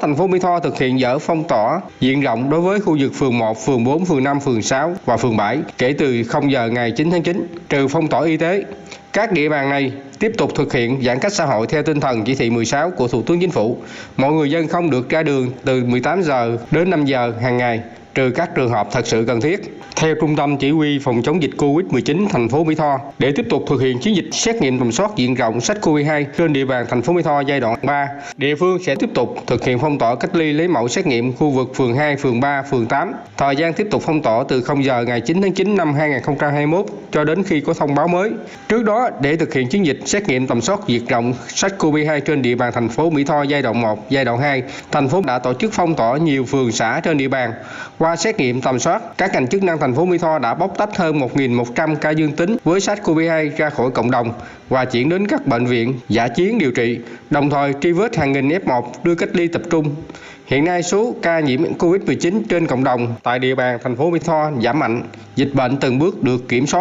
Thành phố Mỹ Tho thực hiện dỡ phong tỏa diện rộng đối với khu vực phường 1, phường 4, phường 5, phường 6 và phường 7 kể từ 0 giờ ngày 9 tháng 9, trừ phong tỏa y tế. Các địa bàn này tiếp tục thực hiện giãn cách xã hội theo tinh thần chỉ thị 16 của Thủ tướng Chính phủ. Mọi người dân không được ra đường từ 18 giờ đến 5 giờ hàng ngày, trừ các trường hợp thật sự cần thiết. Theo Trung tâm Chỉ huy Phòng chống dịch COVID-19 thành phố Mỹ Tho, để tiếp tục thực hiện chiến dịch xét nghiệm tầm soát diện rộng sách Covid-2 trên địa bàn thành phố Mỹ Tho giai đoạn 3, địa phương sẽ tiếp tục thực hiện phong tỏa cách ly lấy mẫu xét nghiệm khu vực phường 2, phường 3, phường 8. Thời gian tiếp tục phong tỏa từ 0 giờ ngày 9 tháng 9 năm 2021 cho đến khi có thông báo mới. Trước đó, để thực hiện chiến dịch xét nghiệm tầm soát diện rộng SARS-CoV-2 trên địa bàn thành phố Mỹ Tho giai đoạn 1, giai đoạn 2, thành phố đã tổ chức phong tỏa nhiều phường xã trên địa bàn. Qua xét nghiệm tầm soát, các ngành chức năng thành phố Mỹ Tho đã bóc tách hơn 1.100 ca dương tính với SARS-CoV-2 ra khỏi cộng đồng và chuyển đến các bệnh viện giả chiến điều trị, đồng thời truy vết hàng nghìn F1 đưa cách ly tập trung. Hiện nay số ca nhiễm COVID-19 trên cộng đồng tại địa bàn thành phố Mỹ Tho giảm mạnh, dịch bệnh từng bước được kiểm soát.